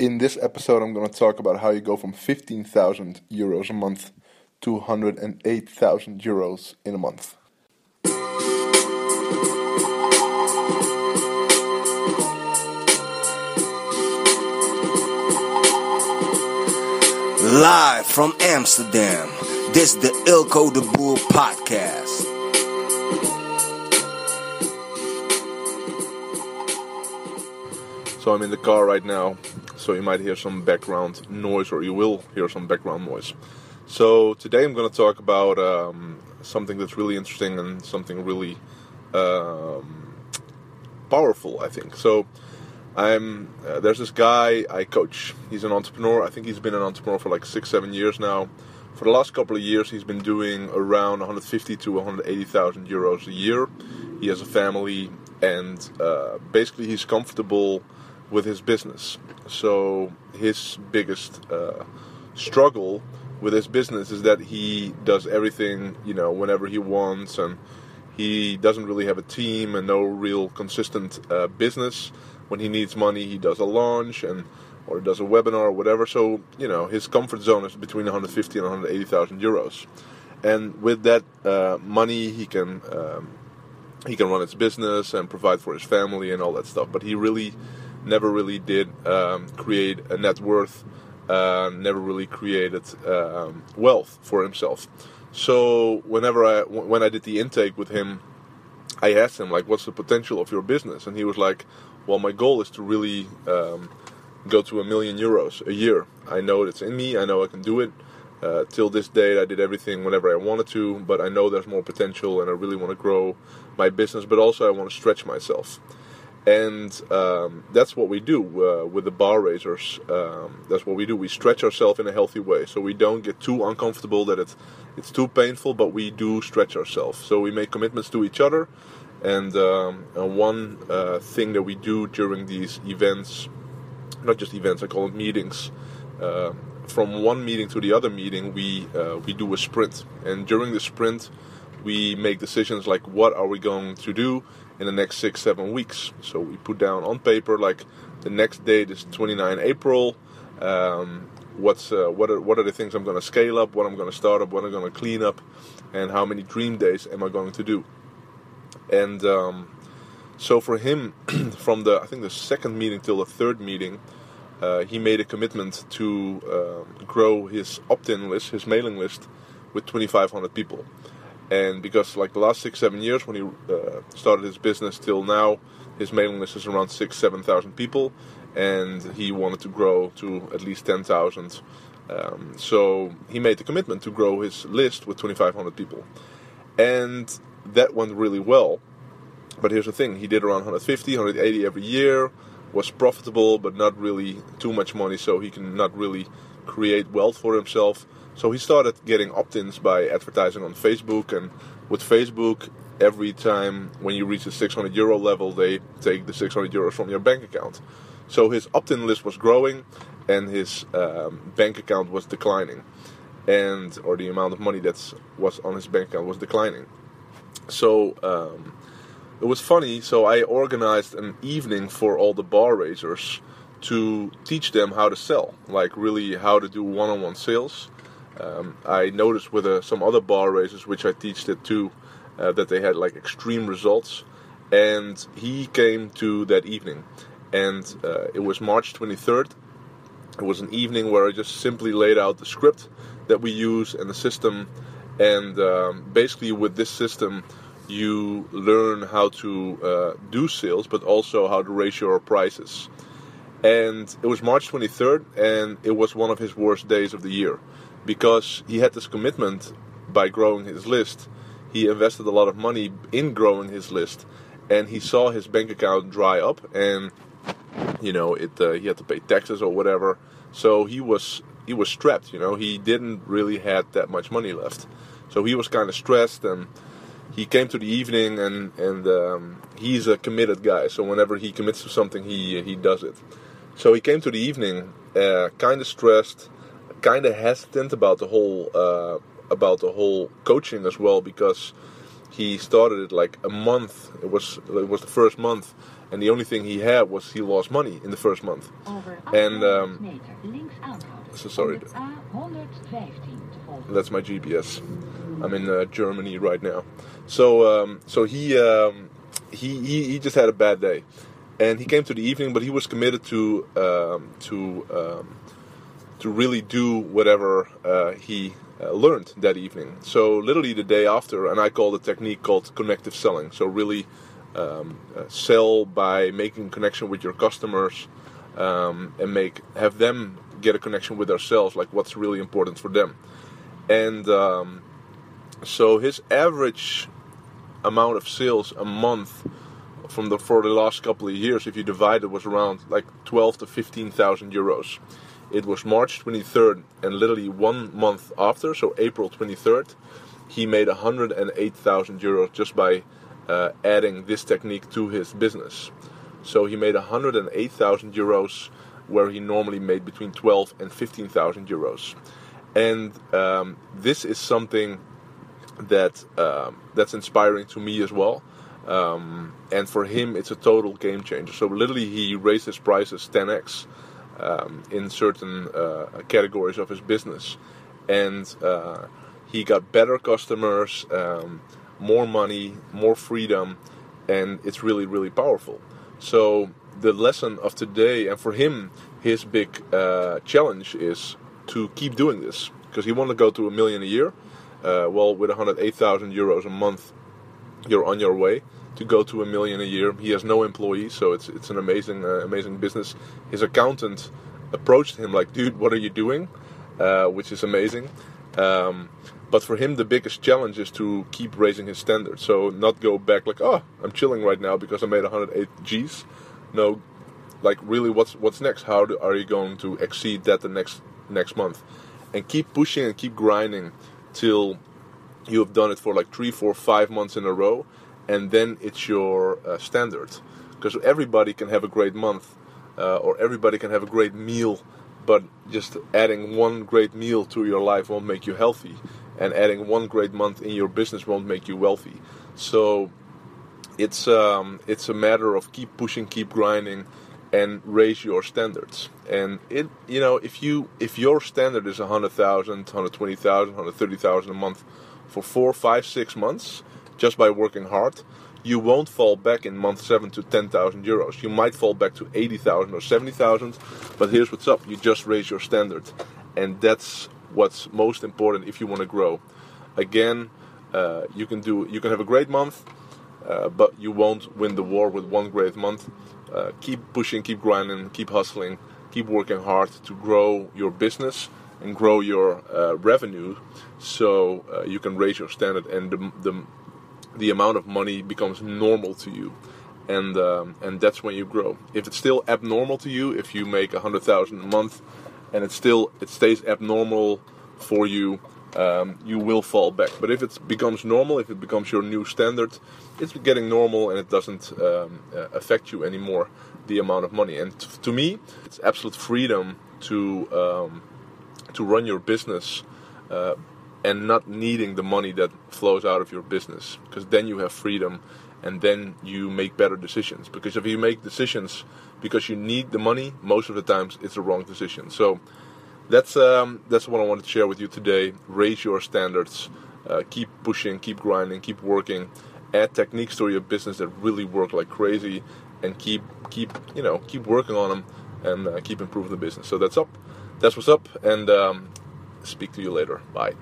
In this episode, I'm going to talk about how you go from 15,000 euros a month to 108,000 euros in a month. Live from Amsterdam, this is the Eelco de Boer podcast. So I'm in the car right now, so you might hear some background noise, or you will hear some background noise. So today I'm going to talk about um, something that's really interesting and something really um, powerful, I think. So I'm uh, there's this guy I coach. He's an entrepreneur. I think he's been an entrepreneur for like six, seven years now. For the last couple of years, he's been doing around 150 to 180,000 euros a year. He has a family, and uh, basically he's comfortable with his business. So his biggest uh, struggle with his business is that he does everything, you know, whenever he wants, and he doesn't really have a team and no real consistent uh, business. When he needs money, he does a launch and or does a webinar or whatever. So you know, his comfort zone is between 150 and 180,000 euros, and with that uh, money, he can. Um, he can run his business and provide for his family and all that stuff. But he really never really did um, create a net worth, uh, never really created um, wealth for himself. So whenever I when I did the intake with him, I asked him like, "What's the potential of your business?" And he was like, "Well, my goal is to really um, go to a million euros a year. I know it's in me. I know I can do it." Uh, till this date, I did everything whenever I wanted to, but I know there's more potential, and I really want to grow my business. But also, I want to stretch myself and um, that's what we do uh, with the bar raisers. Um, that's what we do. We stretch ourselves in a healthy way, so we don't get too uncomfortable that it's it's too painful. But we do stretch ourselves. So we make commitments to each other, and, um, and one uh, thing that we do during these events, not just events, I call it meetings. Uh, from one meeting to the other meeting, we uh, we do a sprint, and during the sprint, we make decisions like what are we going to do in the next six, seven weeks. So we put down on paper like the next date is 29 April. Um, what's uh, what are what are the things I'm going to scale up, what I'm going to start up, what I'm going to clean up, and how many dream days am I going to do? And um, so for him, from the I think the second meeting till the third meeting, uh, he made a commitment to uh, grow his opt-in list, his mailing list, with 2,500 people and because like the last six seven years when he uh, started his business till now his mailing list is around six seven thousand people and he wanted to grow to at least 10,000 um, so he made the commitment to grow his list with 2500 people. And that went really well. But here's the thing he did around 150 180 every year was profitable but not really too much money so he can not really create wealth for himself so he started getting opt-ins by advertising on Facebook, and with Facebook, every time when you reach the 600 euro level, they take the 600 euros from your bank account. So his opt-in list was growing, and his um, bank account was declining, and or the amount of money that was on his bank account was declining. So um, it was funny. So I organized an evening for all the bar raisers to teach them how to sell, like really how to do one-on-one sales um, I noticed with uh, some other bar raisers, which I teach it too, uh, that they had like extreme results. And he came to that evening, and uh, it was March 23rd. It was an evening where I just simply laid out the script that we use and the system. And um, basically, with this system, you learn how to uh, do sales, but also how to raise your prices. And it was March 23rd, and it was one of his worst days of the year because he had this commitment by growing his list. He invested a lot of money in growing his list, and he saw his bank account dry up, and you know it. Uh, he had to pay taxes or whatever, so he was he was strapped. You know, he didn't really had that much money left, so he was kind of stressed and. He came to the evening, and and um, he's a committed guy. So whenever he commits to something, he he does it. So he came to the evening, uh, kind of stressed, kind of hesitant about the whole uh, about the whole coaching as well because he started it like a month. It was it was the first month, and the only thing he had was he lost money in the first month. Over And um, so sorry. That's my GPS. I'm in uh, Germany right now. So um, so he, um, he he he just had a bad day, and he came to the evening, but he was committed to um, to um, to really do whatever uh, he uh, learned that evening. So literally the day after, and I call the technique called connective selling. So really um, uh, sell by making connection with your customers um, and make have them get a connection with ourselves, like what's really important for them. And um, so his average amount of sales a month from the for the last couple of years, if you divide it, was around like twelve to fifteen thousand euros. It was March 23rd, and literally one month after, so April 23rd, he made 108,000 euros just by uh, adding this technique to his business. So he made 108,000 euros where he normally made between 12 and 15,000 euros. And um, this is something that um, that's inspiring to me as well. Um, and for him, it's a total game changer. So literally, he raised his prices 10x um, in certain uh, categories of his business, and uh, he got better customers, um, more money, more freedom, and it's really really powerful. So the lesson of today, and for him, his big uh, challenge is to keep doing this because he wanted to go to a million a year. Uh, well, with 108,000 euros a month, you're on your way to go to a million a year. He has no employees, so it's it's an amazing uh, amazing business. His accountant approached him like, "Dude, what are you doing?" Uh, which is amazing. Um, but for him, the biggest challenge is to keep raising his standards. So not go back like, "Oh, I'm chilling right now because I made 108 G's." No, like really, what's what's next? How do, are you going to exceed that the next next month? And keep pushing and keep grinding till you have done it for like three, four, five months in a row and then it's your uh, standard. Because everybody can have a great month, uh, or everybody can have a great meal, but just adding one great meal to your life won't make you healthy, and adding one great month in your business won't make you wealthy. So it's um, it's a matter of keep pushing, keep grinding, and raise your standards. And it you know if you if your standard is a hundred thousand, hundred twenty thousand, hundred thirty thousand a month for four, five, six months just by working hard, you won't fall back in month seven to 10,000 euros. You might fall back to 80,000 or 70,000, but here's what's up you just raise your standard. And that's what's most important if you want to grow. Again, uh, you can do you can have a great month, uh, but you won't win the war with one great month. Uh, keep pushing, keep grinding, keep hustling, keep working hard to grow your business and grow your uh, revenue, so uh, you can raise your standard. And the, the the amount of money becomes normal to you, and um, and that's when you grow. If it's still abnormal to you, if you make a hundred thousand a month, and it still it stays abnormal for you, um, you will fall back. But if it becomes normal, if it becomes your new standard, it's getting normal and it doesn't um, uh, affect you anymore. The amount of money, and t- to me, it's absolute freedom to um, to run your business uh, and not needing the money that flows out of your business because then you have freedom and then you make better decisions. Because if you make decisions because you need the money most of the times it's a wrong decision. So that's um, that's what I wanted to share with you today. Raise your standards. Uh, keep pushing keep grinding keep working. Add techniques to your business that really work like crazy and keep keep you know keep working on them and uh, keep improving the business. So that's up. That's what's up and um, speak to you later. Bye